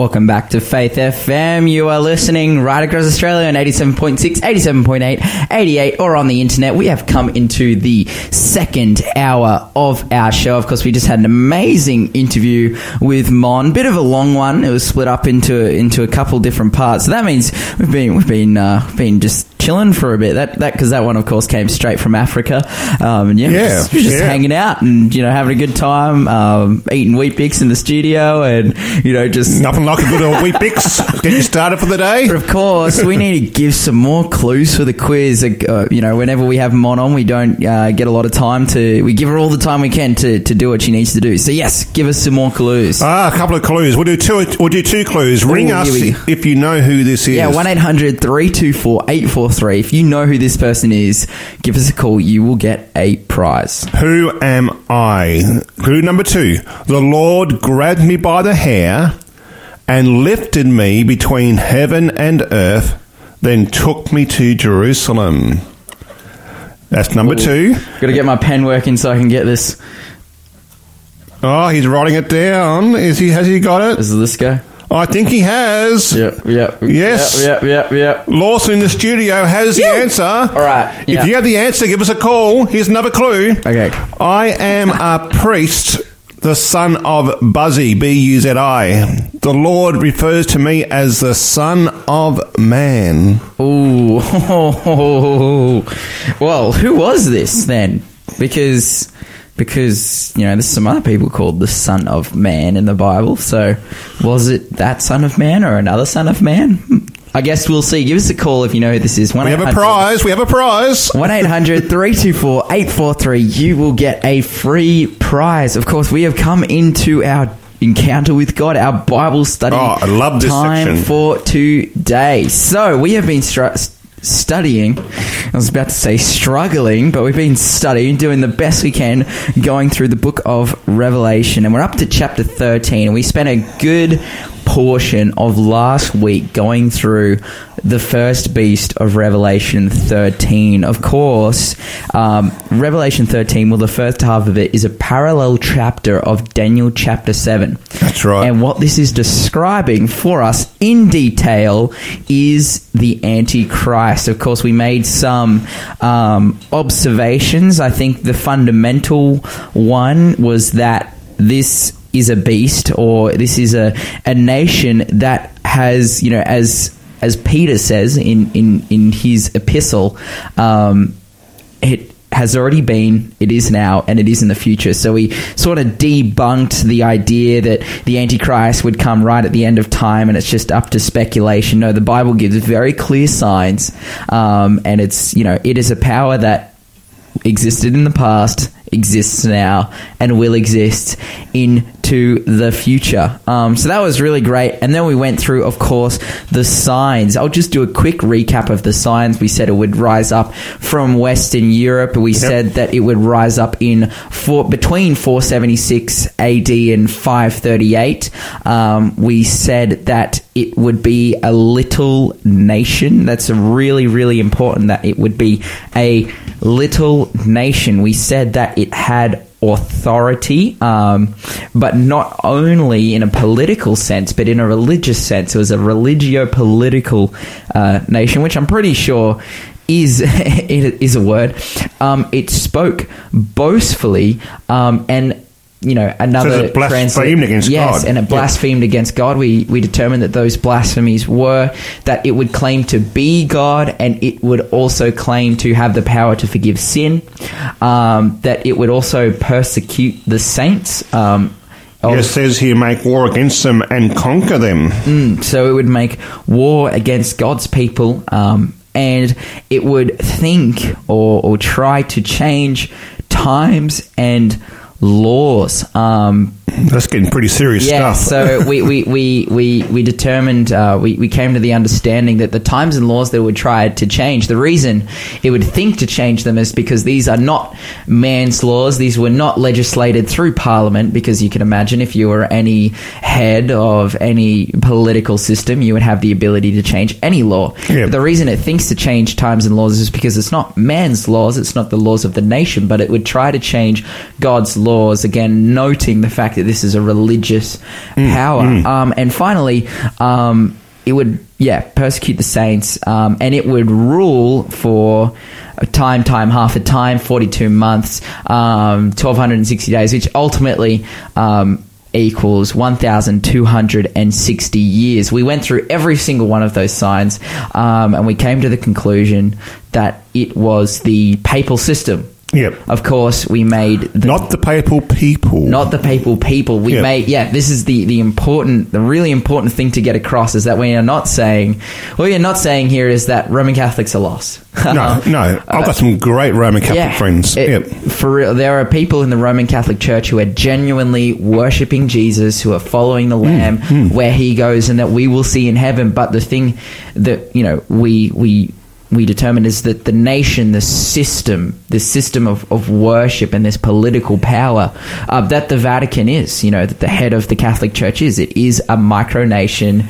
Welcome back to Faith FM. You are listening right across Australia on 87.6, 87.8, 88, or on the internet. We have come into the second hour of our show. Of course, we just had an amazing interview with Mon. Bit of a long one. It was split up into into a couple different parts. So that means we've been we've been uh, been just chilling for a bit. That that because that one, of course, came straight from Africa. Um, and yeah, Yeah, just, just yeah. hanging out and you know having a good time, um, eating Weet-Bix in the studio, and you know just Nothing like a good old Weet-Bix. Get you started for the day. But of course, we need to give some more clues for the quiz. Uh, you know, whenever we have Mon on, we don't uh, get a lot of time to. We give her all the time we can to, to do what she needs to do. So yes, give us some more clues. Ah, a couple of clues. We'll do two. We'll do two clues. Ring Ooh, us we if you know who this is. yeah, one 324 843 If you know who this person is, give us a call. You will get a prize. Who am I? Clue number two. The Lord grabbed me by the hair and lifted me between heaven and earth, then took me to Jerusalem. That's number two. Got to get my pen working so I can get this. Oh, he's writing it down. Is he? Has he got it? Is this guy? I think he has. Yep, yep. Yes. Yep, yep, yep, yep. Lawson in the studio has the answer. All right, yeah. If you have the answer, give us a call. Here's another clue. Okay. I am a priest, the son of Buzi, B U Z I. The Lord refers to me as the Son of Man. Ooh. well, who was this then? Because because you know there's some other people called the Son of Man in the Bible. So was it that Son of Man or another Son of Man? Hmm. I guess we'll see. Give us a call if you know who this is. 1-800- We have a prize. We have a prize. 1 800 324 843. You will get a free prize. Of course, we have come into our encounter with God, our Bible study Oh, I love this time section. for today. So, we have been stru- studying. I was about to say struggling, but we've been studying, doing the best we can, going through the book of Revelation. And we're up to chapter 13. And we spent a good portion of last week going through the first beast of Revelation 13. Of course, um, Revelation 13, well, the first half of it is a parallel chapter of Daniel chapter 7. That's right. And what this is describing for us in detail is the Antichrist. Of course, we made some um, observations. I think the fundamental one was that this is a beast or this is a, a nation that has, you know, as as Peter says in, in, in his epistle, um, it has already been, it is now, and it is in the future. So we sort of debunked the idea that the Antichrist would come right at the end of time and it's just up to speculation. No, the Bible gives very clear signs, um, and it's, you know, it is a power that existed in the past, exists now, and will exist into the future. Um, so that was really great. And then we went through, of course, the signs. I'll just do a quick recap of the signs. We said it would rise up from Western Europe. We said that it would rise up in four, between 476 AD and 538. Um, we said that it would be a little nation. That's really, really important that it would be a little nation. We said that it had authority, um, but not only in a political sense, but in a religious sense. It was a religio political uh, nation, which I'm pretty sure is is a word. Um, it spoke boastfully um, and. You know, another it blasphemed against yes, God. and it Yeah. blasphemed against God. We we determined that those blasphemies were that it would claim to be God, and it would also claim to have the power to forgive sin. Um, that it would also persecute the saints. Um, of- It says here, make war against them and conquer them. so it would make war against God's people, um, and it would think or, or try to change times and laws. Um, That's getting pretty serious yeah, stuff. so we, we, we, we, we determined, uh, we, we came to the understanding that the times and laws that would try to change, the reason it would think to change them is because these are not man's laws. These were not legislated through parliament, because you can imagine if you were any head of any political system, you would have the ability to change any law. Yeah. But the reason it thinks to change times and laws is because it's not man's laws, it's not the laws of the nation, but it would try to change God's laws, again, noting the fact that this is a religious power. Um, and finally, um, it would yeah persecute the saints, um, and it would rule for a time, time, half a time, forty-two months, um, twelve hundred and sixty days, which ultimately. Um, equals 1260 years we went through every single one of those signs um, and we came to the conclusion that it was the papal system Yep. of course we made the Not the papal people. not the papal people. We Yeah. made yeah. This is the the important, the really important thing to get across is that we are not saying what we are not saying here is that Roman Catholics are lost. no, no. I've got some great Roman Catholic friends. It- yep. For real, there are people in the Roman Catholic Church who are genuinely worshipping Jesus, who are following Hmm, the Lamb where He goes, and that we will see in heaven. But the thing that you know we we we determine is that the nation, the system, this system of, of worship and this political power uh, that the Vatican is, you know, that the head of the Catholic Church is. It is a micronation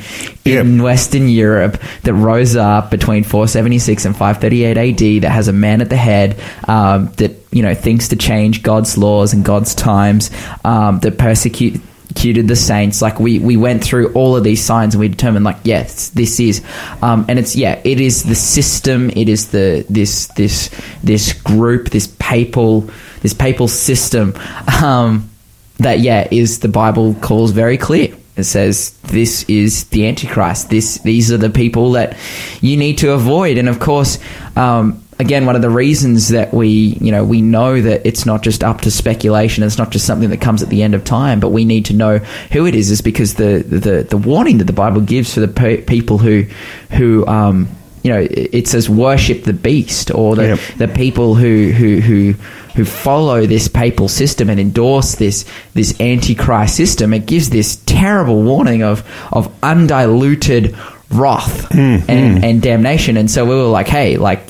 in Yep. Western Europe that rose up between 476 and 538 AD that has a man at the head um, that you know thinks to change God's laws and God's times um, that persecute executed the saints. Like we we went through all of these signs and we determined like yes this is um, and it's yeah it is the system. It is the this this this group this papal this papal system um, that yeah is the bible calls very clear. It says this is the antichrist. This these are the people that you need to avoid. And of course um, again one of the reasons that we you know we know that it's not just up to speculation it's not just something that comes at the end of time but we need to know who it is is because the the, the warning that the bible gives for the pe- people who who um, you know it says worship the beast or the, Yep. the people who who who who follow this papal system and endorse this this antichrist system. It gives this terrible warning of of undiluted wrath and, and damnation. And so we were like hey like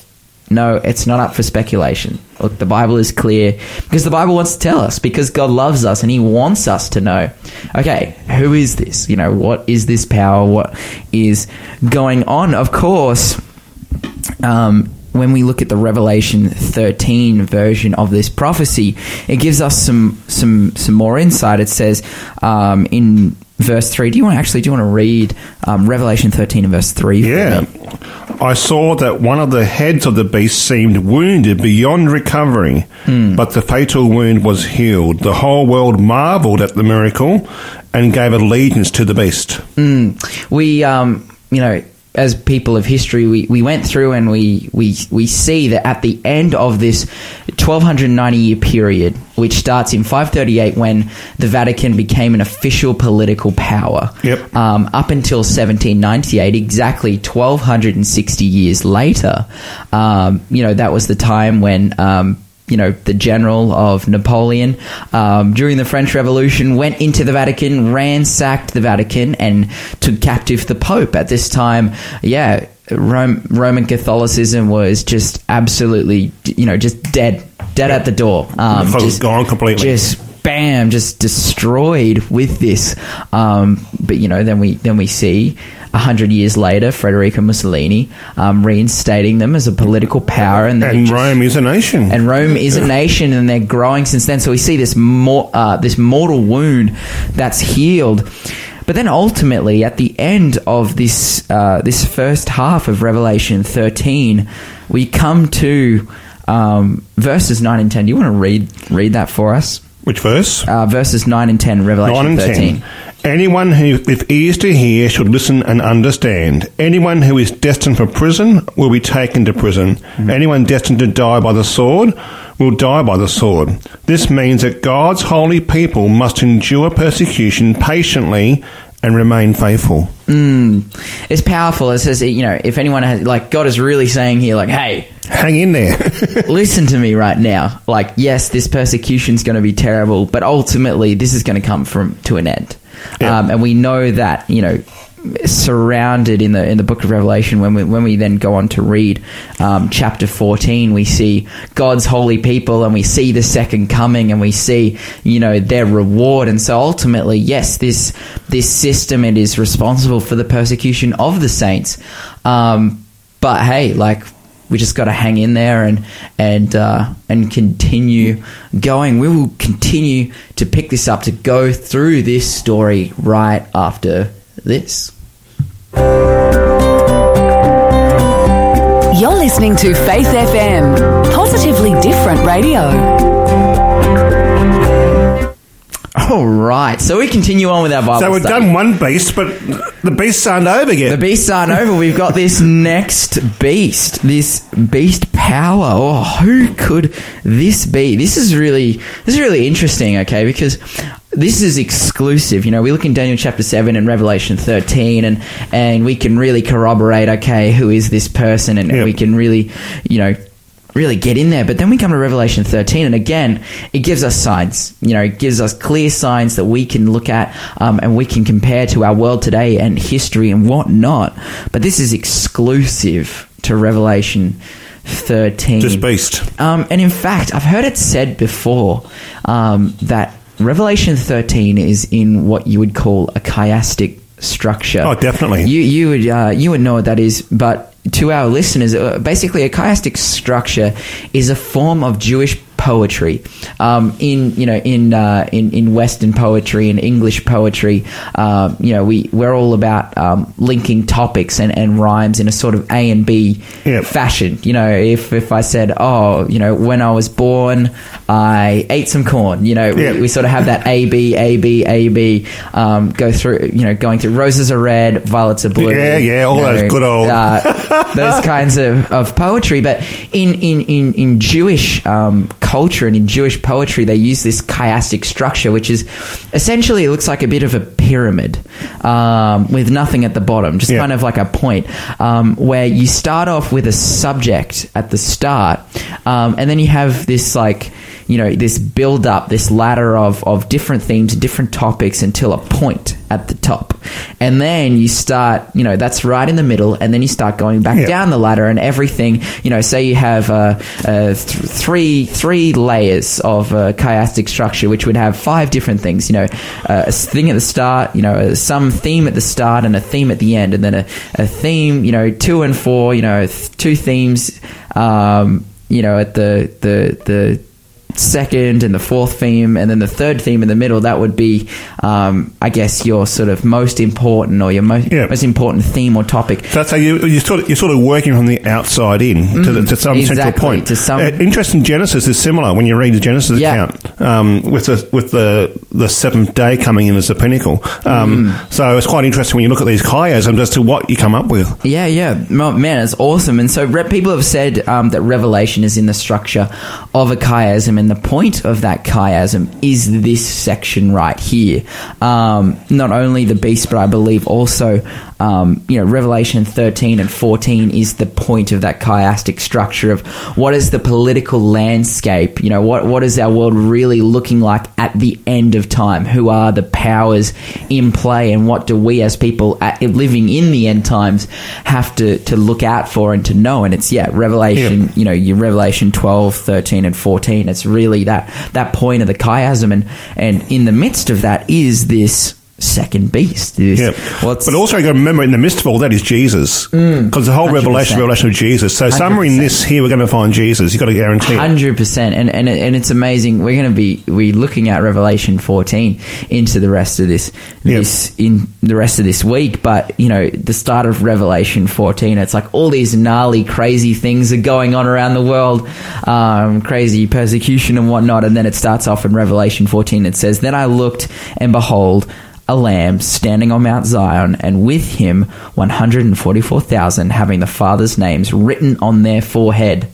no it's not up for speculation. Look the bible is clear because the bible wants to tell us because god loves us and he wants us to know okay who is this? You know what is this power? What is going on? Of course um, when we look at the Revelation 13 version of this prophecy, it gives us some some some more insight. It says um, in verse three. Do you want to actually? Do you want to read um, Revelation 13 and verse three? for Yeah. me? I saw that one of the heads of the beast seemed wounded beyond recovery, Hmm. but the fatal wound was healed. The whole world marveled at the miracle and gave allegiance to the beast. we um you know as people of history we, we went through and we, we we see that at the end of this 1290 year period which starts in 538 when the Vatican became an official political power Yep. um, up until 1798 exactly 1260 years later um, you know that was the time when um, you know, the general of Napoleon um, during the French Revolution went into the Vatican, ransacked the Vatican, and took captive the Pope. At this time, yeah, Rome, Roman Catholicism was just absolutely, you know, just dead, dead at the door. Um, was just gone completely. Just bam, just destroyed with this. Um, but you know, then we then we see a hundred years later, Federico Mussolini um, reinstating them as a political power, and, And just- Rome is a nation. and Rome is a nation, and they're growing since then. So we see this mor- uh, this mortal wound that's healed. But then ultimately, at the end of this uh, this first half of Revelation thirteen, we come to um, verses nine and ten. Do you want to read read that for us? Which verse? Uh, verses nine and ten, Revelation 9 and thirteen. 10. Anyone who with ears to hear should listen and understand. Anyone who is destined for prison will be taken to prison. Anyone destined to die by the sword will die by the sword. This means that God's holy people must endure persecution patiently and remain faithful. It's powerful. It says, you know, if anyone has like God is really saying here, like, hey, Hang in there. listen to me right now. Like, yes, this persecution's going to be terrible, but ultimately, this is going to come from to an end. Yeah. Um, and we know that you know, surrounded in the in the book of Revelation, when we when we then go on to read um, chapter fourteen, we see God's holy people, and we see the second coming, and we see you know their reward. And so ultimately, yes, this this system it is responsible for the persecution of the saints. Um, but hey, like we just got to hang in there and and uh, and continue going. We will continue to pick this up to go through this story right after this. You're listening to Faith FM, positively different radio. All right, so we continue on with our Bible. So we've study. done one beast, but the beasts aren't over yet. The beasts aren't over. We've got this next beast, this beast power. Oh, who could this be? This is really, this is really interesting. Okay, because this is exclusive. You know, we look in Daniel chapter seven and Revelation thirteen, and and we can really corroborate. Okay, who is this person? And Yeah. we can really, you know. Really get in there, but then we come to Revelation 13, and again, it gives us signs. You know, it gives us clear signs that we can look at um, and we can compare to our world today and history and whatnot. But this is exclusive to Revelation 13. Just beast. Um, and in fact, I've heard it said before um, that Revelation 13 is in what you would call a chiastic structure. Oh, definitely. You you would uh, you would know what that is, but to our listeners, uh, basically a chiastic structure is a form of Jewish poetry. Um, in you know in uh, in in Western poetry and English poetry, um, you know we we're all about um, linking topics and, and rhymes in a sort of A and B Yep. fashion. You know, if if I said, oh, you know, when I was born, I ate some corn. You know, Yep. we, we sort of have that A B A B A B um, go through. You know, going through roses are red, violets are blue. Yeah, yeah, all those good old- uh, those kinds of, of poetry. But in in in in Jewish um, culture and in Jewish poetry, they use this chiastic structure, which is essentially it looks like a bit of a pyramid um, with nothing at the bottom, just Yeah. kind of like a point um, where you start off with a subject at the start, um, and then you have this like you know this build up, this ladder of of different themes, different topics until a point at the top, and then you start you know that's right in the middle, and then you start going back Yeah. down the ladder, and everything you know. Say you have uh, uh, th- three three layers of uh, chiastic structure, which would have five different things. You know, uh, a thing at the start, you know, uh, some theme at the start and a theme at the end, and then a, a theme. You know, two and four. You know, th- two themes. Um, you know, at the the the second and the fourth theme, and then the third theme in the middle. That would be, um, I guess, your sort of most important or your most Yeah. most important theme or topic. So that's how you, you're, sort of, you're sort of working from the outside in to, the, to some central Mm, exactly, point. to some- Uh, interest in Genesis is similar when you read the Genesis Yeah. account um, with the with the the seventh day coming in as the pinnacle. Um, Mm. So it's quite interesting when you look at these chiasms as to what you come up with. Yeah, yeah, man, it's awesome. And so re- people have said um, that Revelation is in the structure of a chiasm, and the point of that chiasm is this section right here. Um, not only the beast, but I believe also, um, you know, Revelation thirteen and fourteen is the point of that chiastic structure of what is the political landscape. You know, what what is our world really looking like at the end of time? Who are the powers in play, and what do we as people at, living in the end times have to, to look out for and to know? And it's yeah, Revelation. Yeah. You know, your Revelation 12, 13, and fourteen. It's really that that point of the chiasm, and and in the midst of that is this second beast. Yeah. But also, you got to remember, in the midst of all that is Jesus, because the whole 100%. revelation, revelation of Jesus. So somewhere in 100%. this here, we're going to find Jesus. You have got to guarantee. Hundred percent, and and and it's amazing. We're going to be we looking at Revelation fourteen into the rest of this this in the rest of this week. But you know, the start of Revelation fourteen, it's like all these gnarly, crazy things are going on around the world, um, crazy persecution and whatnot. And then it starts off in Revelation fourteen. It says, "Then I looked, and behold." A lamb standing on Mount Zion, and with him 144,000 having the Father's names written on their forehead.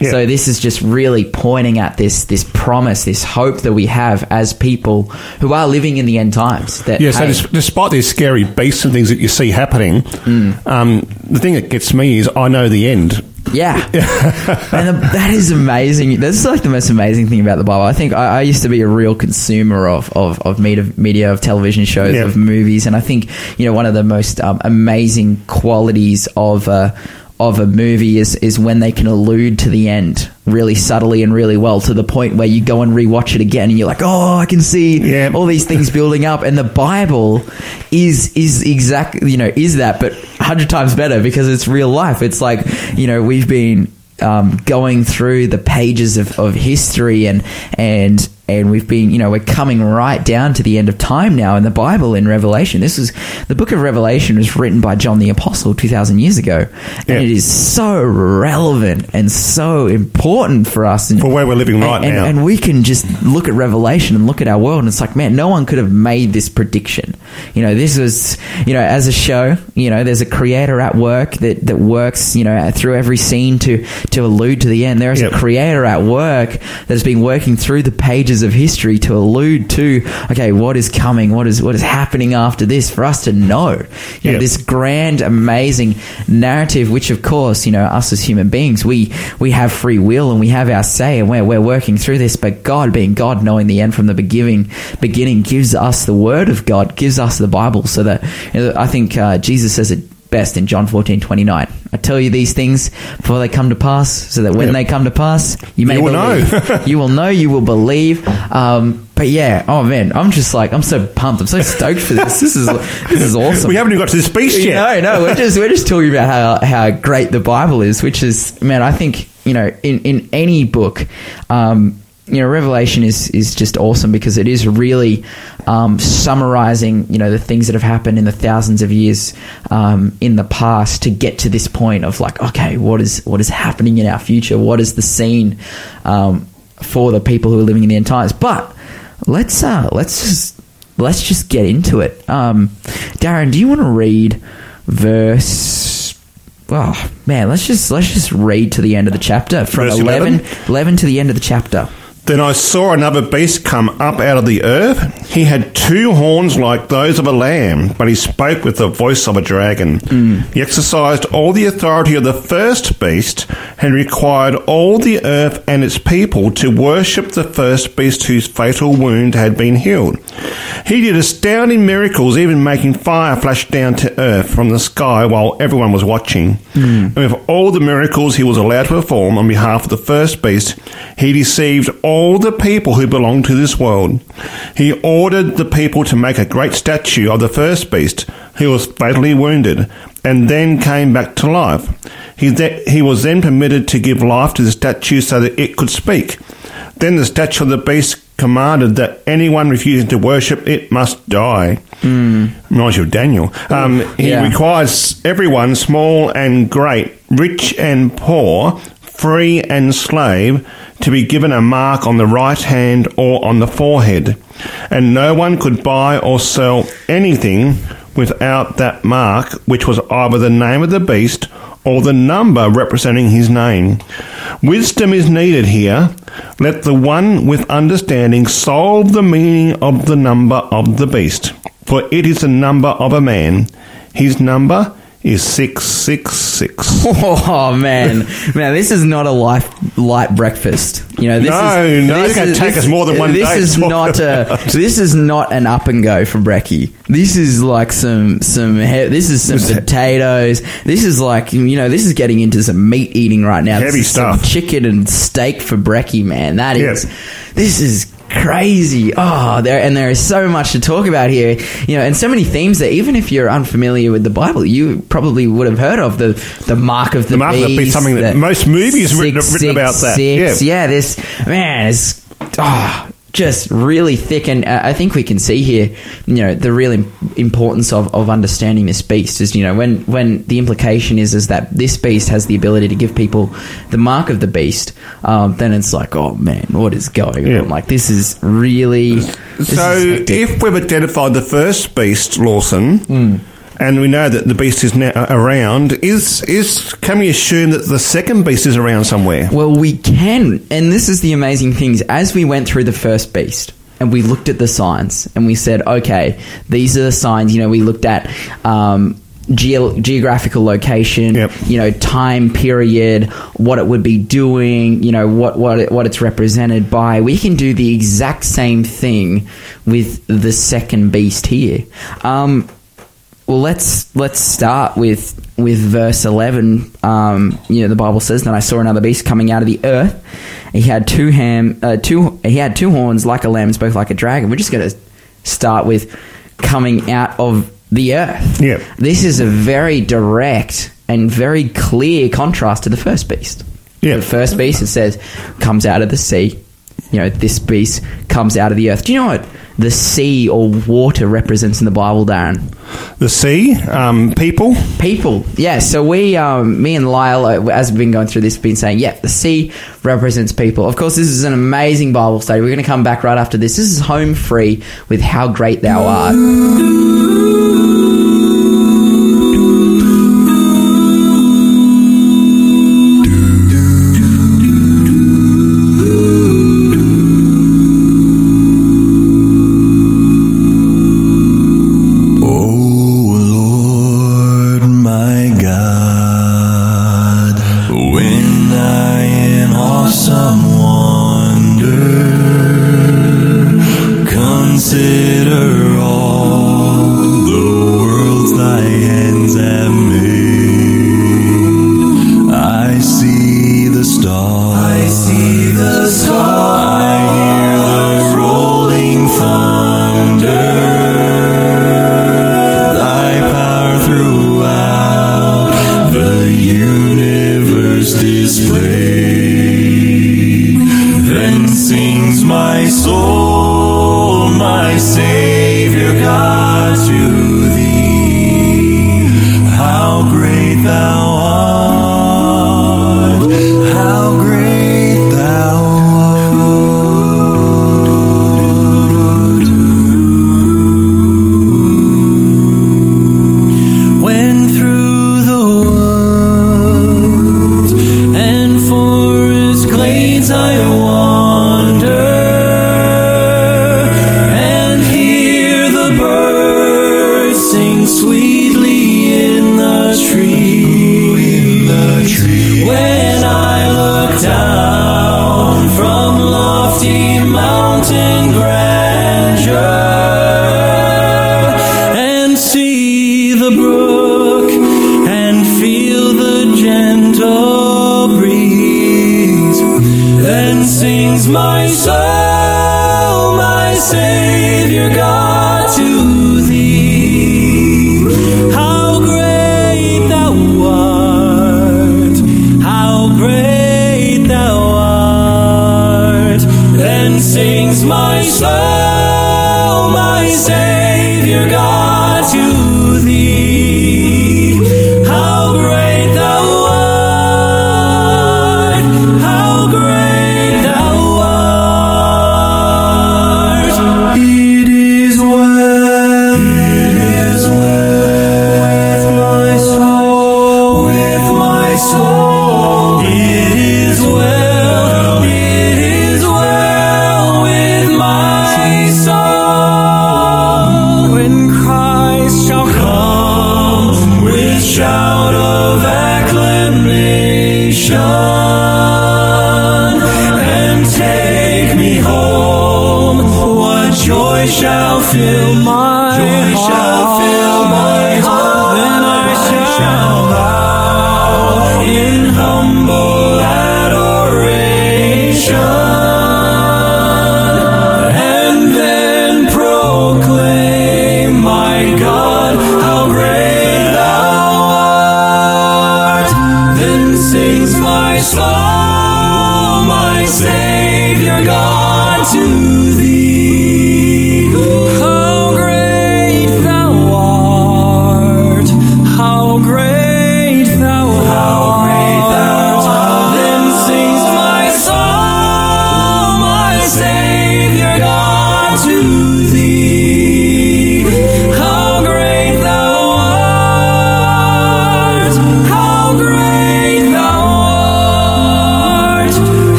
Yeah. So this is just really pointing at this this promise, this hope that we have as people who are living in the end times. That Yeah, so hey, des- despite these scary beasts and things that you see happening, Mm. um, the thing that gets me is I know the end. yeah, and the, that is amazing. That's like the most amazing thing about the Bible. I think I, I used to be a real consumer of of, of media, media, of television shows, Yeah. of movies, and I think you know one of the most um, amazing qualities of. Uh, of a movie is is when they can allude to the end really subtly and really well to the point where you go and rewatch it again and you're like, oh, I can see Yeah. all these things building up. And the Bible is is exactly you know is that, but hundred times better because it's real life. It's like you know we've been um, going through the pages of, of history and and and we've been you know we're coming right down to the end of time now in the Bible in Revelation. This is the book of Revelation was written by John the Apostle two thousand years ago, and Yeah. it is so relevant and so important for us and For where we're living right and, and- now. and we can just look at Revelation and look at our world, and it's like, man, no one could have made this prediction. You know, this was, you know, as a show, you know, there's a creator at work that, that works, you know, through every scene to to allude to the end. There is Yep. a creator at work that has been working through the pages of history to allude to, okay, what is coming, what is what is happening after this, for us to know. You know, this grand, amazing narrative, which of course, you know, us as human beings, we we have free will and we have our say, and we're we're working through this. But God, being God, knowing the end from the beginning, beginning, gives us the Word of God, gives us the Bible, so that you know, I think uh, Jesus says it best in John fourteen twenty nine. I tell you these things before they come to pass, so that when Yep. they come to pass, you may You will believe. know. you will know. You will believe. Um, but yeah, oh man, I'm just like I'm so pumped. I'm so stoked for this. This is this is awesome. we haven't even got to this speech yet. No, no, we're just we're just talking about how how great the Bible is, which is man, I think you know in in any book, um, you know, Revelation is is just awesome because it is really um, summarizing you know the things that have happened in the thousands of years um, in the past to get to this point of like, okay, what is what is happening in our future? What is the scene um, for the people who are living in the end times? But let's uh, let's just let's just get into it. Um, Darren, do you want to read verse? Oh man, let's just let's just read to the end of the chapter from Verse 11, 11? 11 to the end of the chapter. Then I saw another beast come up out of the earth. He had two horns like those of a lamb, but he spoke with the voice of a dragon. Hmm. He exercised all the authority of the first beast and required all the earth and its people to worship the first beast whose fatal wound had been healed. He did astounding miracles, even making fire flash down to earth from the sky while everyone was watching. Hmm. And with all the miracles he was allowed to perform on behalf of the first beast, he deceived all the people who belonged to this world. He ordered the people to make a great statue of the first beast, who was fatally wounded, and then came back to life. He, th- he was then permitted to give life to the statue so that it could speak. Then the statue of the beast commanded that anyone refusing to worship it must die. Mm. Reminds you of Daniel. Um, he Yeah. requires everyone, small and great, rich and poor, free and slave, to be given a mark on the right hand or on the forehead. And no one could buy or sell anything without that mark, which was either the name of the beast or the number representing his name. Wisdom is needed here. Let the one with understanding solve the meaning of the number of the beast, for it is the number of a man. His number is 666. Oh man, man, this is not a life light breakfast. You know, this No, is no, this it's gonna take this- us more than one This day to is not a this is not an up and go for brekkie. This is like some some he- this is some potatoes. This is like you know this is getting into some meat eating right now. This Heavy stuff. chicken and steak for brekkie, man. That is, Yeah. this is crazy. Oh, there and there is so much to talk about here. You know, and so many themes that even if you're unfamiliar with the Bible, you probably would have heard of the the mark of the, The mark of the beast, beast, something that most movies written- written about that. six. Yeah. yeah, this man is oh, ah, just really thick, and uh, I think we can see here, you know, the real im- importance of, of understanding this beast is, you know, when when the implication is is that this beast has the ability to give people the mark of the beast, um, then it's like, oh man, what is going Yeah. on? Like this is really. this So, is if we've identified the first beast, Lawson, Hmm. And we know that the beast is now around, is is can we assume that the second beast is around somewhere? Well, we can, and this is the amazing things. As we went through the first beast, and we looked at the signs, and we said, okay, these are the signs. You know, we looked at um, geo- geographical location, Yep. you know, time period, what it would be doing, you know, what what it, what it's represented by. We can do the exact same thing with the second beast here. Um, well, let's let's start with with verse eleven. Um, you know, the Bible says, "Then I saw another beast coming out of the earth. He had two ham, uh, two he had two horns like a lamb, spoke like a dragon." We're just going to start with coming out of the earth. Yeah. this is a very direct and very clear contrast to the first beast. Yeah. the first beast it says comes out of the sea. You know, this beast comes out of the earth. Do you know what the sea or water represents in the Bible, Darren? The sea, um, people. People, yeah. So we, um, me and Lyle, uh, as we've been going through this, been saying, yeah, the sea represents people. Of course, this is an amazing Bible study. We're going to come back right after this. This is home free with how great thou art. Great fill my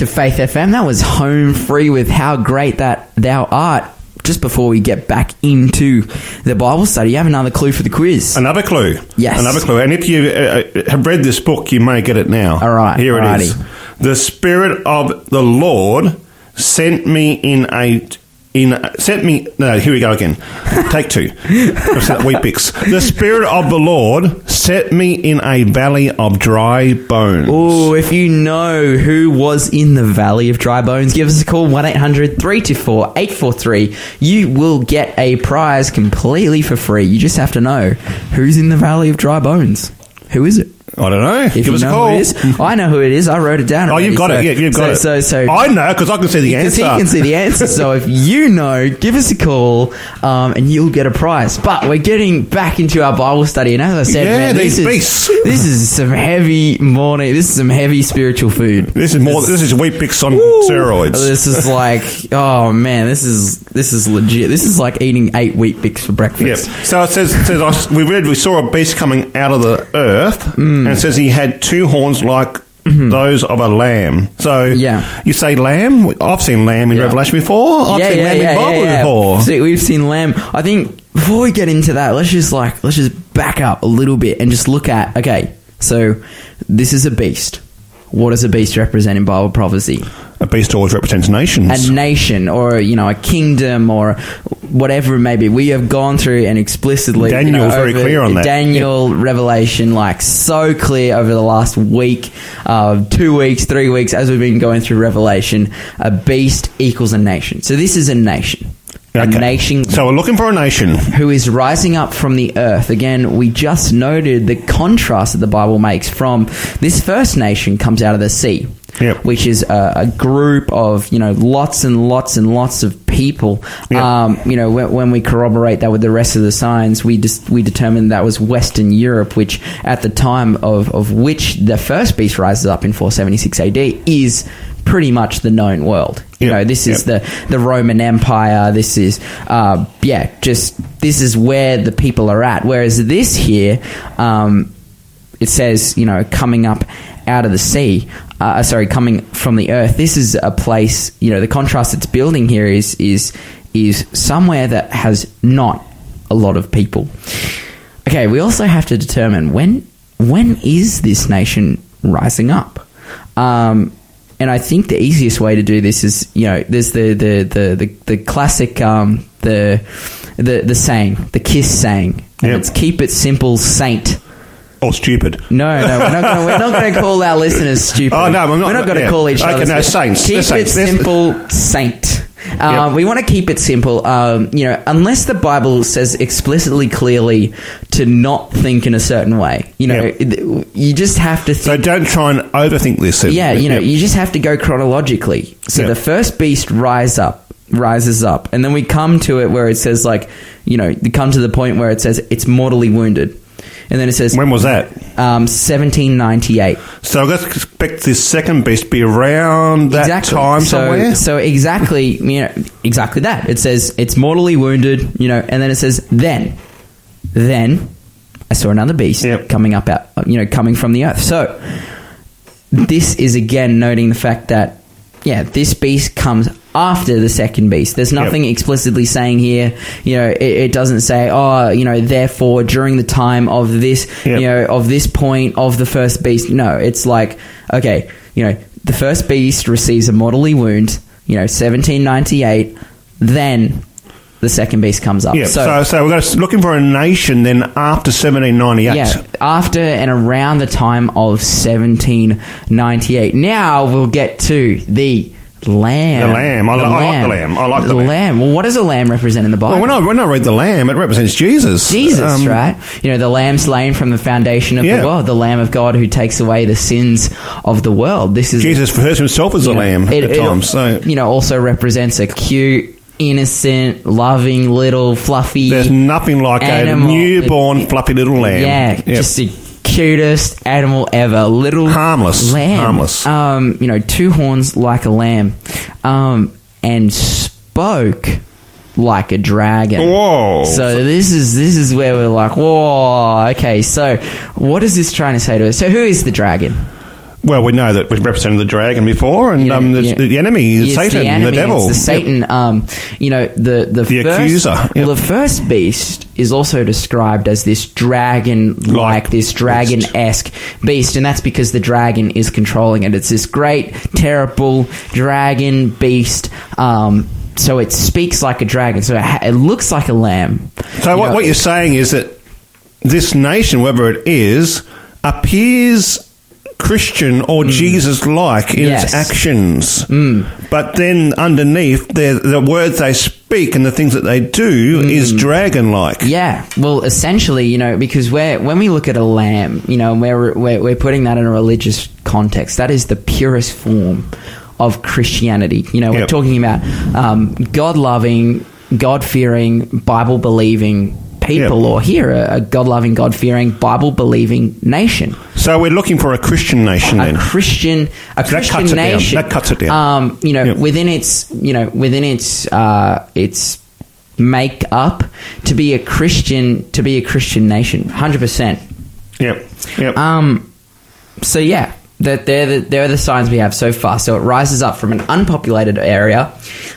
to Faith FM. That was home free with how great that thou art. just before we get back into the Bible study, you have another clue for the quiz. Another clue. Yes. Another clue. And if you uh, uh, have read this book, you may get it now. All right, Here it alrighty. is. The Spirit of the Lord sent me in a. In sent me no here we go again take two bix the spirit of the Lord set me in a valley of dry bones Oh, if you know who was in the Valley of Dry Bones, give us a call 1 800 324 843. You will get a prize completely for free. You just have to know who's in the Valley of Dry Bones. Who is it? I don't know If give you us a know call who it is, I know who it is. I wrote it down. oh already, you've got so- it yeah you've got so, it So, so I know because I can see the because answer he can see the answer. So if you know, give us a call, um, and you'll get a prize. But we're getting back into our Bible study, and as I said, Yeah, man, these this beasts. is this is some heavy morning. This is some heavy spiritual food. this is more this is Weet-Bix on steroids This is like, oh man, this is this is legit. This is like eating eight Weet-Bix for Yep. breakfast. So it says, it says I, we read we saw a beast coming out of the earth, Mm. and it says he had two horns like those of a lamb. So Mm-hmm. Yeah. you say lamb? I've seen lamb in Yeah. Revelation before. I've seen lamb in Bible before. See, we've seen lamb. I think before we get into that, let's just like let's just back up a little bit and just look at okay. So this is a beast. What does a beast represent in Bible prophecy? A beast always represents nations. a nation or you know a kingdom or whatever it may be. We have gone through and explicitly. you Daniel's know, very clear on that. Daniel Revelation, like so clear over the last week, uh, two weeks, three weeks, as we've been going through Revelation. A beast equals a nation. So this is a nation. A nation So we're looking for a nation. who is rising up from the earth. Again, we just noted the contrast that the Bible makes from this first nation comes out of the sea, Yep. which is a, a group of you know lots and lots and lots of people. Yep. Um, you know, when, when we corroborate that with the rest of the signs, we just we determined that was Western Europe, which at the time of of which the first beast rises up in 476 AD is pretty much the known world. You Yep. know, this is Yep. the the Roman Empire. This is, uh, yeah, just this is where the people are at. Whereas this here, um, it says, you know, coming up out of the sea. Uh, sorry, coming from the earth. This is a place. You know, the contrast it's building here is is is somewhere that has not a lot of people. Okay, we also have to determine when when is this nation rising up. Um, and I think the easiest way to do this is, you know, there's the the the the, the classic um, the the the saying, the kiss saying, and Yep. it's keep it simple, saint. Or stupid. No, no, we're not going. We're not going to call our listeners stupid. Oh, no, I'm not- We're not going to yeah. call each Okay, other. no, stupid. saints. Keep saints. it simple, saint. Uh, Yep. We want to keep it simple. Um, you know, unless the Bible says explicitly, clearly, to not think in a certain way. You know, Yep. you just have to. think. So don't try and overthink this. yeah, you know, Yep. you just have to go chronologically. So the first beast rise up, rises up, and then we come to it where it says like, you know, you come to the point where it says it's mortally wounded, and then it says when was that? um, 1798. So let's expect this second beast to be around that exactly. time so, somewhere. So exactly, you know, exactly that. It says it's mortally wounded, you know, and then it says then, then I saw another beast Yep. coming up out, you know, coming from the earth. So this is again noting the fact that yeah, this beast comes after the second beast. There's nothing explicitly saying here, you know, it, it doesn't say, oh, you know, therefore during the time of this, Yep. you know, of this point of the first beast. No, it's like, okay, you know, the first beast receives a mortally wound, you know, 1798, then the second beast comes up. yeah. So, so, we're gonna- looking for a nation then after 1798. yeah, after and around the time of 1798. Now we'll get to the lamb. The lamb. I li- I like the lamb. I like the lamb. Well, what does a lamb represent in the Bible? Well, when I, when I read the lamb, it represents Jesus. Jesus, Um, right? You know, the lamb slain from the foundation of Yeah. the world, the lamb of God who takes away the sins of the world. This is Jesus refers himself as a know, lamb it- at it, times. So you know, also represents a cute, innocent, loving little fluffy. there's nothing like animal. a newborn, fluffy little lamb. Yeah, Yep. just the cutest animal ever. Little Harmless. lamb. Harmless. Um, you know, two horns like a lamb, um, and spoke like a dragon. Whoa. So this is this is where we're like, whoa. Okay, so what is this trying to say to us? So who is the dragon? Well, we know that we've represented the dragon before, and um, the, the enemy is Satan, the, enemy, devil. It's the Satan. Um, you know, the the, The first, accuser, Well, the first beast is also described as this dragon-like, Like this dragon-esque beast, and that's because the dragon is controlling it. It's this great, terrible dragon beast. Um, so it speaks like a dragon. So it, ha- it looks like a lamb. So You what, know, what you're saying is that this nation, whether it is, appears Christian or Jesus-like in Mm. Yes. Mm. its actions, but then underneath, the the words they speak and the things that they do is dragon-like. Mm. Yeah, well, essentially, you know, because we're, when we look at a lamb, you know, and we're, we're, we're putting that in a religious context, that is the purest form of Christianity. You know, we're Yep. talking about um, God loving, God fearing, Bible believing people, Yep. or here, a, a God loving, God fearing, Bible believing nation. So we're looking for a Christian nation A then. Christian, a that Christian down. nation. That cuts it down. Um, you know, Yep. within its, you know, within its, uh, its make up to be a Christian, to be a Christian nation, hundred percent. Yep. Yep. Um, so yeah, that they're the, they're the signs we have so far. So it rises up from an unpopulated area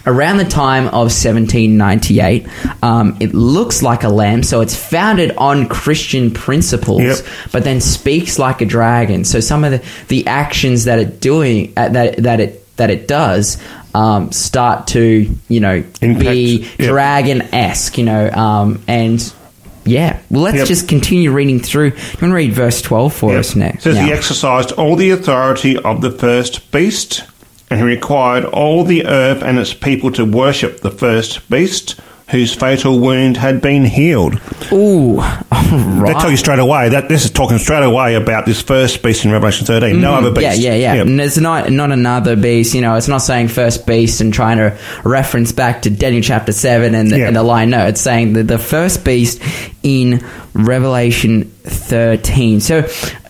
around the time of 1798. Um, it looks like a lamb, so it's founded on Christian principles, Yep. but then speaks like a dragon. So some of the, the actions that it doing uh, that that it that it does. Um, start to you know Impact, be yep. dragon esque, you know, um, and yeah. Well, let's Yep. just continue reading through. You want to read verse 12 for us It next? says now? he exercised all the authority of the first beast, and he required all the earth and its people to worship the first beast, whose fatal wound had been healed. Ooh, They tell you straight away that this is talking straight away about this first beast in Revelation 13. No other beast. Mm-hmm. Yeah, yeah, yeah. And it's not not another beast. You know, it's not saying first beast and trying to reference back to Daniel chapter seven and the, Yeah. and the line. No, it's saying that the first beast in Revelation thirteen. So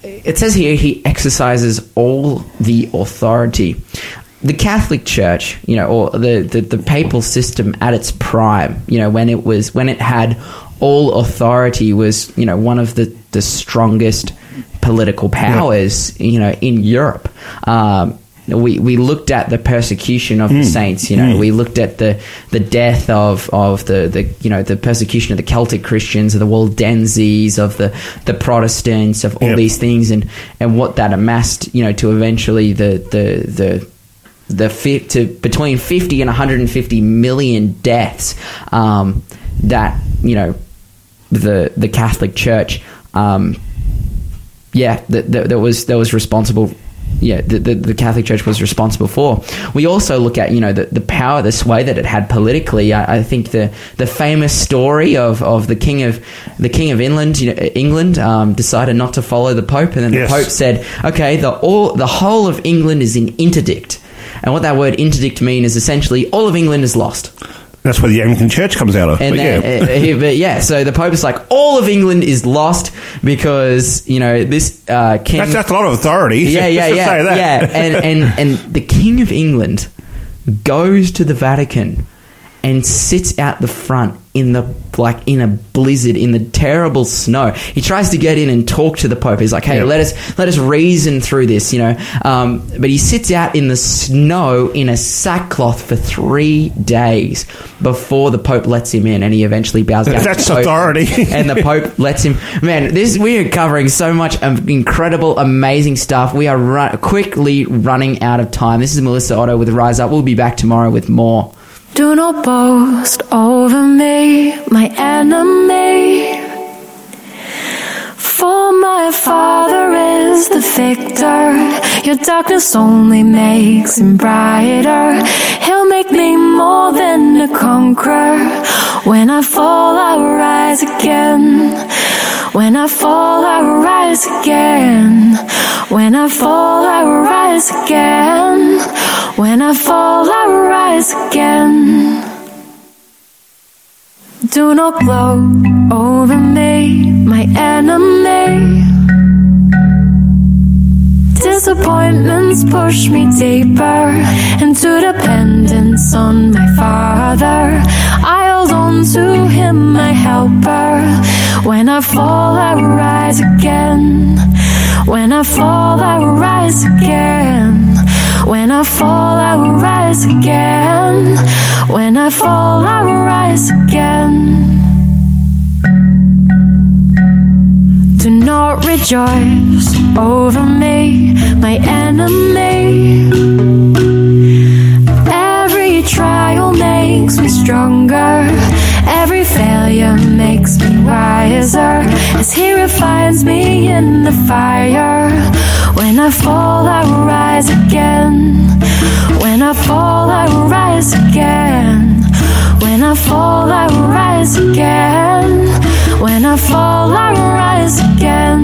it says here he exercises all the authority. The Catholic Church, you know, or the, the, the papal system at its prime, you know, when it was when it had all authority was, you know, one of the, the strongest political powers, you know, in Europe. Um, we, we looked at the persecution of the saints, you know, we looked at the, the death of, of the, the, you know, the persecution of the Celtic Christians, of the Waldenses, of the, the Protestants, of all Yep. these things and, and what that amassed, you know, to eventually the, the, the, the fi- to between 50 and 150 million deaths um, that you know the the Catholic Church um, yeah that, that, that was that was responsible yeah the, the, the Catholic Church was responsible for. We also look at you know the, the power the sway that it had politically. I, I think the the famous story of, of the king of the king of England you know England um, decided not to follow the Pope and then Yes. the Pope said okay the all the whole of England is in interdict and what that word interdict mean is essentially all of England is lost. That's where the Anglican Church comes out of. And But yeah. uh, but yeah, so the Pope is like, all of England is lost because you know this uh, king. that's, that's a lot of authority. yeah, yeah, yeah, say that. yeah. And and and the King of England goes to the Vatican and sits out the front in the like in a blizzard in the terrible snow. He tries to get in and talk to the Pope. He's like, "Hey, Yeah. let us let us reason through this," you know. Um, but he sits out in the snow in a sackcloth for three days before the Pope lets him in, and he eventually bows down. to That's authority. and the Pope lets him. Man, this we are covering so much um, incredible, amazing stuff. We are run, quickly running out of time. This is Melissa Otto with Rise Up. We'll be back tomorrow with more. Do not boast over me, my enemy. For my father is the victor. Your darkness only makes him brighter. He'll make me more than a conqueror. When I fall, I rise again. When I fall, I rise again. When I fall, I rise again. When I fall, I rise again. Do not gloat over me, my enemy. Disappointments push me deeper into dependence on my father. I hold on to him, my helper. When I fall, I rise again. When I fall, I will rise again. When I fall, I will rise again. When I fall, I will rise again. Do not rejoice over me, my enemy. Every trial makes me stronger. Every failure makes me wiser. As he refines me in the fire. When I fall, I rise again. When I fall, I rise again. When I fall, I rise again. When I fall, I rise again.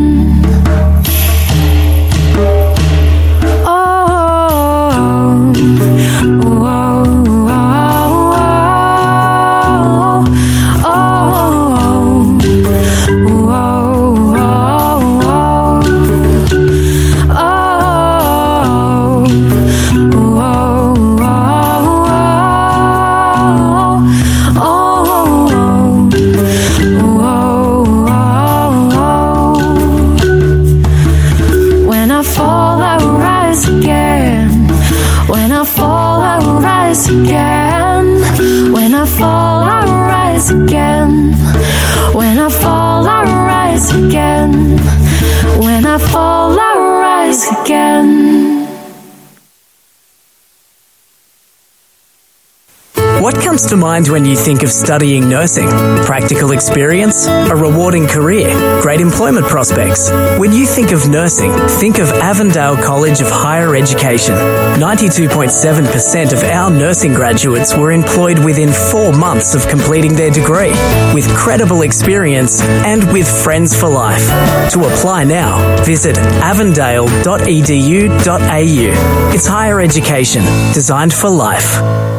Mind when you think of studying nursing? Practical experience? A rewarding career? Great employment prospects? When you think of nursing, think of Avondale College of Higher Education. 92.7% of our nursing graduates were employed within four months of completing their degree, with credible experience and with friends for life. To apply now, visit avondale.edu.au. It's higher education, designed for life.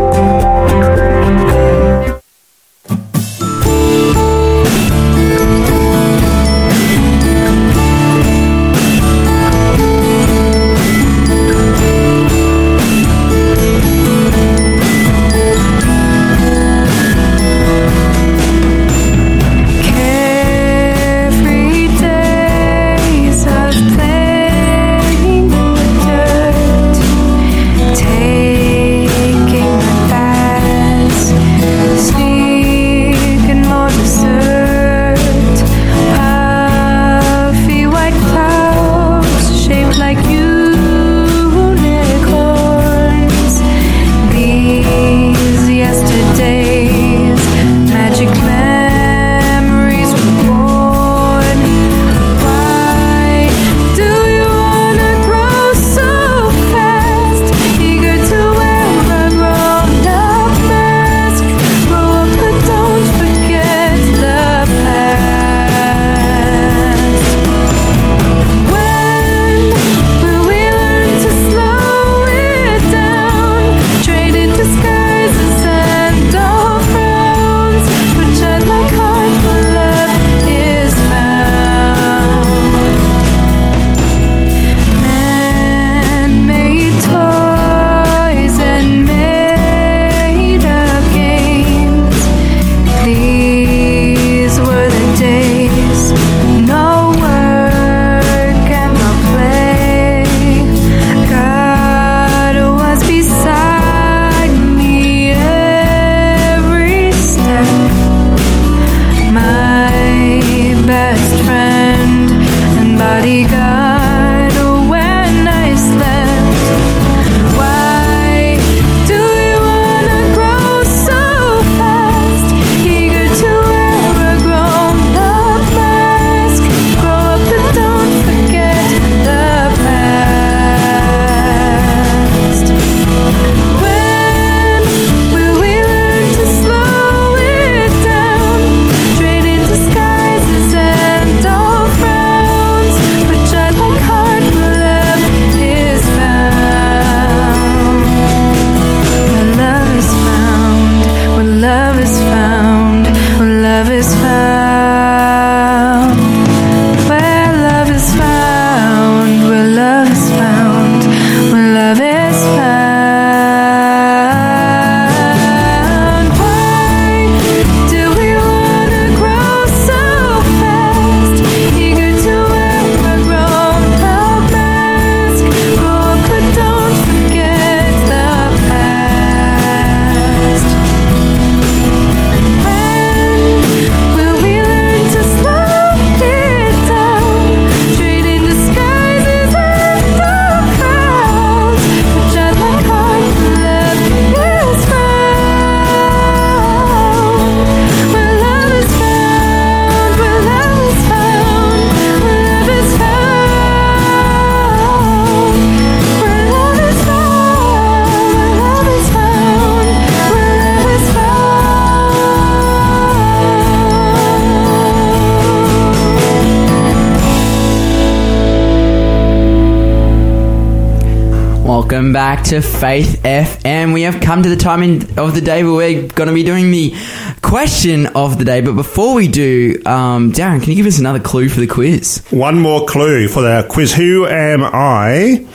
Back to Faith FM. We have come to the time in, of the day where we're going to be doing the question of the day. But before we do, um, Darren, can you give us another clue for the quiz? One more clue for our quiz. Who am I?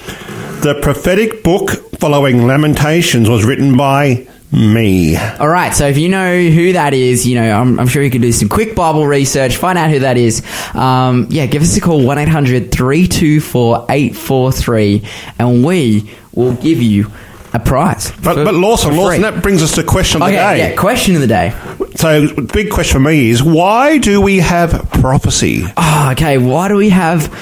The prophetic book following Lamentations was written by me. All right, so if you know who that is, you know, I'm, I'm sure you could do some quick Bible research, find out who that is. Um, yeah, give us a call, 1 800 324 843, and we will give you a prize. But, for- but Lawson, Lawson, that brings us to question of the day. yeah, question of the day. So, big question for me is why do we have prophecy? Ah, okay, why do we have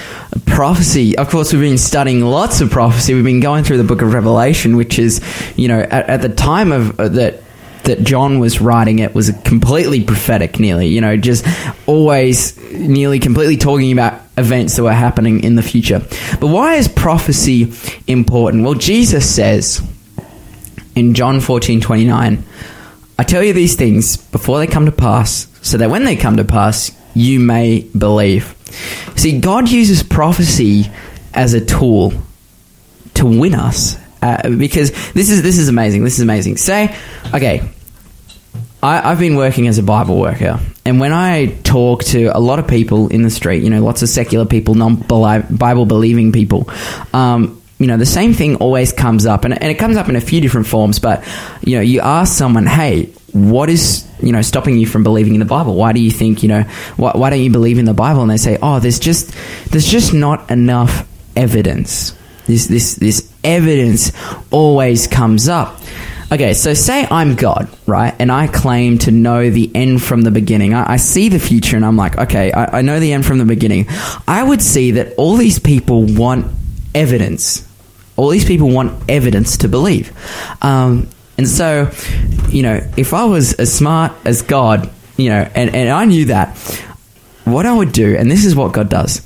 prophecy? Of course, we've been studying lots of prophecy. We've been going through the book of Revelation, which is, you know, at, at the time of uh, that that John was writing it was completely prophetic nearly, you know, just always nearly completely talking about events that were happening in the future. But why is prophecy important? Well, Jesus says in John 14 29, I tell you these things before they come to pass, so that when they come to pass, you may believe. See, God uses prophecy as a tool to win us. Uh, because this is this is amazing. This is amazing. Say, okay, I, I've been working as a Bible worker, and when I talk to a lot of people in the street, you know, lots of secular people, non Bible believing people, um, you know, the same thing always comes up, and, and it comes up in a few different forms. But you know, you ask someone, "Hey, what is you know stopping you from believing in the Bible? Why do you think you know why, why don't you believe in the Bible?" And they say, "Oh, there's just there's just not enough evidence. This this this evidence always comes up." Okay, so say I'm God, right? And I claim to know the end from the beginning. I, I see the future and I'm like, okay, I, I know the end from the beginning. I would see that all these people want evidence. All these people want evidence to believe. Um, and so, you know, if I was as smart as God, you know, and, and I knew that, what I would do, and this is what God does,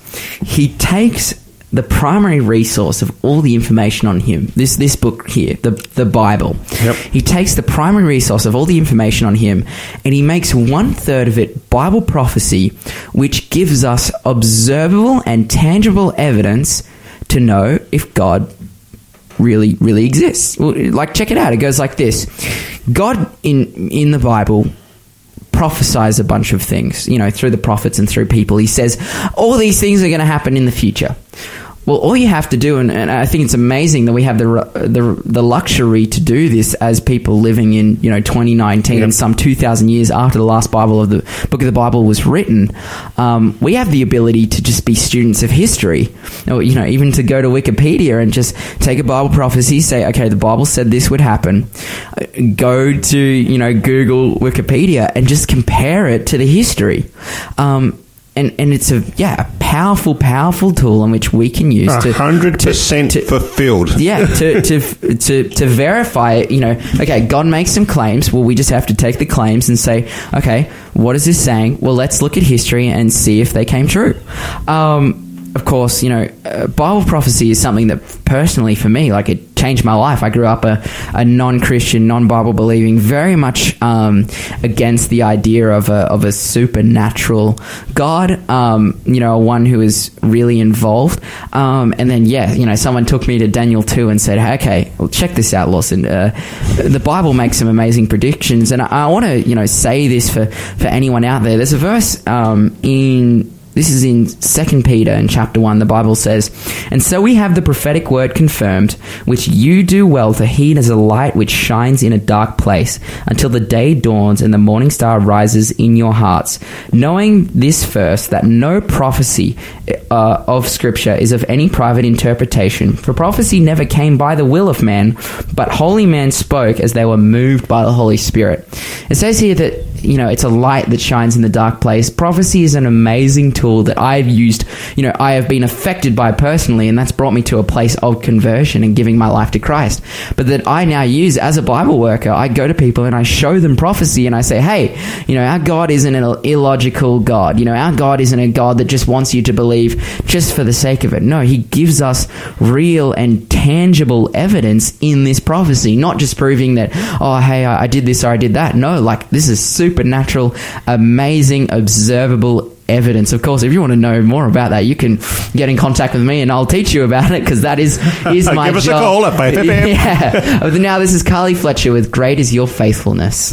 He takes the primary resource of all the information on him this this book here the the bible Yep. he takes the primary resource of all the information on him and he makes one third of it bible prophecy which gives us observable and tangible evidence to know if god really really exists like check it out it goes like this god in in the bible prophesies a bunch of things, you know, through the prophets and through people. He says, all these things are going to happen in the future. Well, all you have to do, and, and I think it's amazing that we have the, the the luxury to do this as people living in you know 2019 and some 2,000 years after the last Bible of the book of the Bible was written. Um, we have the ability to just be students of history, or you know, even to go to Wikipedia and just take a Bible prophecy, say, okay, the Bible said this would happen. Uh, Go to you know Google Wikipedia and just compare it to the history. Um, and, and it's a yeah a powerful powerful tool in which we can use to hundred percent fulfilled. yeah to, to to to verify you know okay god makes some claims. Well we just have to take the claims and say okay what is this saying? Well let's look at history and see if they came true. Um, of course you know uh, bible prophecy is something that personally for me like it changed my life. I grew up a, a non-christian non-bible believing very much um, against the idea of a, of a supernatural god um, you know one who is really involved. Um, and then yeah you know someone took me to daniel 2 and said hey, okay well check this out lawson. Uh, the bible makes some amazing predictions. And i, I want to you know say this for, for anyone out there. There's a verse um, in this is in 2 Peter in chapter 1. The Bible says, And so we have the prophetic word confirmed, which you do well to heed as a light which shines in a dark place, until the day dawns and the morning star rises in your hearts. Knowing this first, that no prophecy uh, of Scripture is of any private interpretation, for prophecy never came by the will of man, but holy men spoke as they were moved by the Holy Spirit. It says here that you know it's a light that shines in the dark place. Prophecy is an amazing tool that i've used you know i have been affected by personally and that's brought me to a place of conversion and giving my life to christ. But that i now use as a bible worker i go to people and i show them prophecy and i say hey you know our god isn't an illogical god. You know our god isn't a god that just wants you to believe just for the sake of it. No he gives us real and tangible evidence in this prophecy not just proving that oh hey i, did this or i did that. No like this is supernatural amazing observable evidence. Of course, if you want to know more about that, you can get in contact with me and I'll teach you about it because that is is my Give us a job. call at Faith yeah. Now this is Carly Fletcher with "Great Is Your Faithfulness."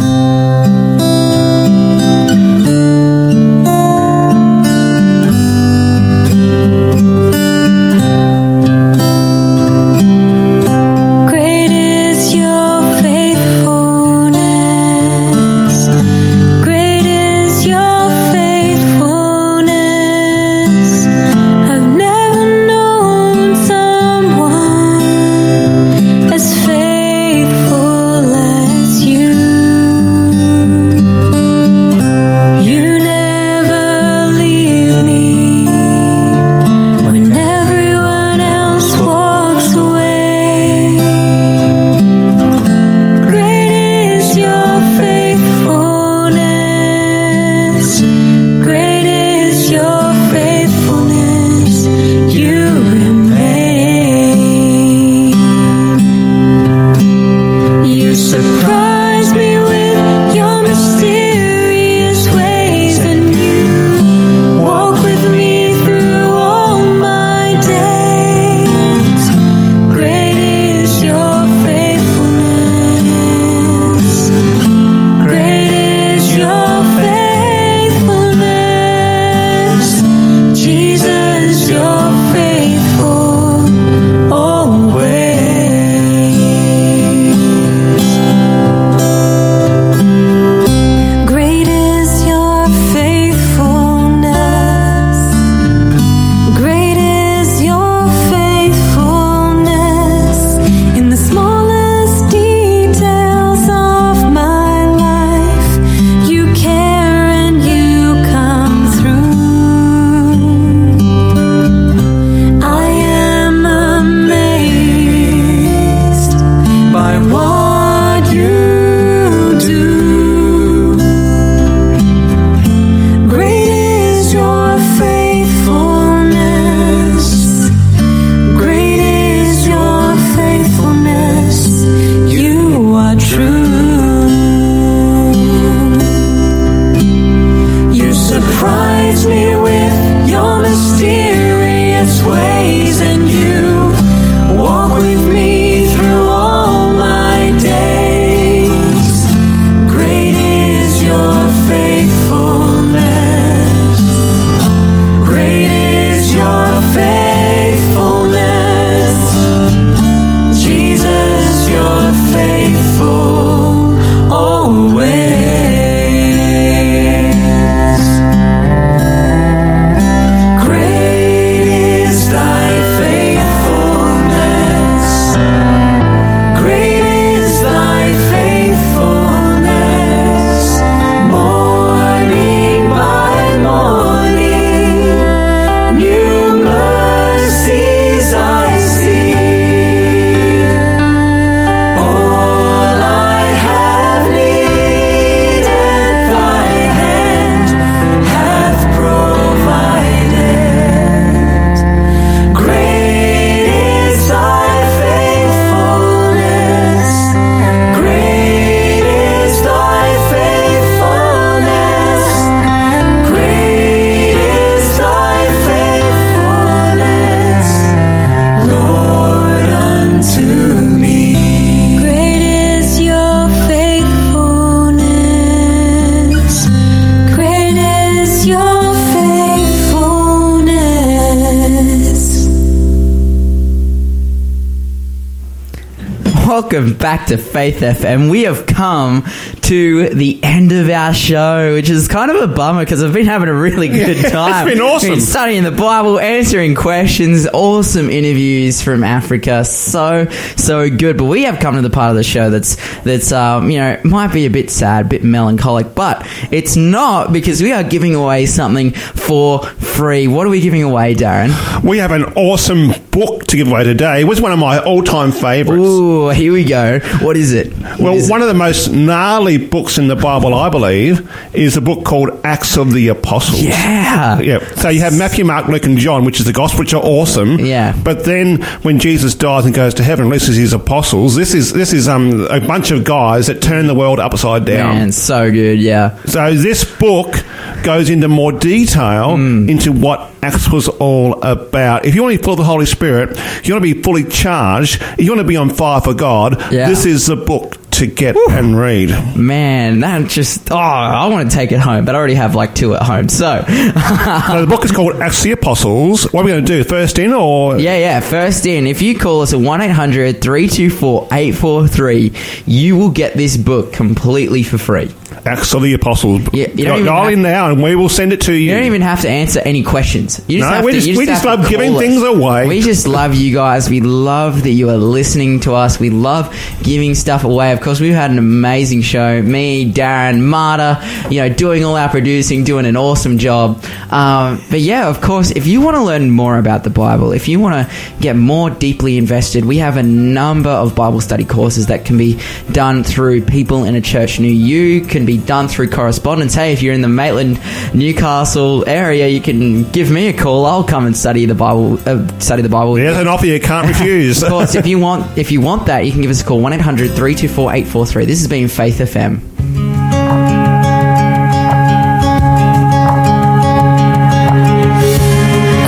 Back to Faith FM. We have come to the end of our show, which is kind of a bummer because I've been having a really good it's time. been awesome. Been studying the Bible, answering questions, awesome interviews from Africa. So, so good. But we have come to the part of the show that's, that's, um, you know, might be a bit sad, a bit melancholic, but it's not because we are giving away something for free. What are we giving away, Darren? We have an awesome book to give away today. It was one of my all-time favourites. Ooh, here we go. What is it? What Well, is it? one of the most gnarly only books in the Bible, I believe, is a book called Acts of the Apostles. Yeah. Yeah. So you have Matthew, Mark, Luke, and John, which is the gospel, which are awesome. Yeah. But then when Jesus dies and goes to heaven, releases his apostles, this is this is um a bunch of guys that turn the world upside down. Man, so good. Yeah. So this book goes into more detail Hmm. into what Acts was all about. If you want to be full of the Holy Spirit, you want to be fully charged, you want to be on fire for God, Yeah. this is the book to get and read. Man, that just oh, I want to take it home, but I already have like two at home. So So the book is called Acts the Apostles. What are we going to do? First in or Yeah, yeah. First in, if you call us at 1 800 324 843, you will get this book completely for free. Acts of the Apostles? Yeah, you don't Dial in now and we will send it to you. You don't even have to answer any questions. You just No, have we to, just- you we just love giving us. things away. We just love you guys. We love that you are listening to us. We love giving stuff away. Of course, we've had an amazing show. Me, Darren, Marta, you know, doing all our producing, doing an awesome job. Um, but yeah, of course, if you want to learn more about the Bible, if you want to get more deeply invested, we have a number of Bible study courses that can be done through people in a church near you, can be done through correspondence. Hey, if you're in the Maitland, Newcastle area, you can give me a call. I'll come and study the Bible. Uh, study the Bible. with There's an offer you can't refuse. Of course, if you want, if you want that, you can give us a call 1-800-324-843. This has been Faith FM.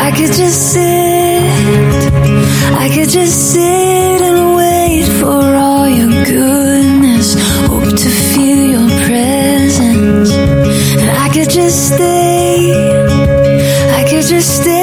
I could just sit, I could just sit stay, I could just stay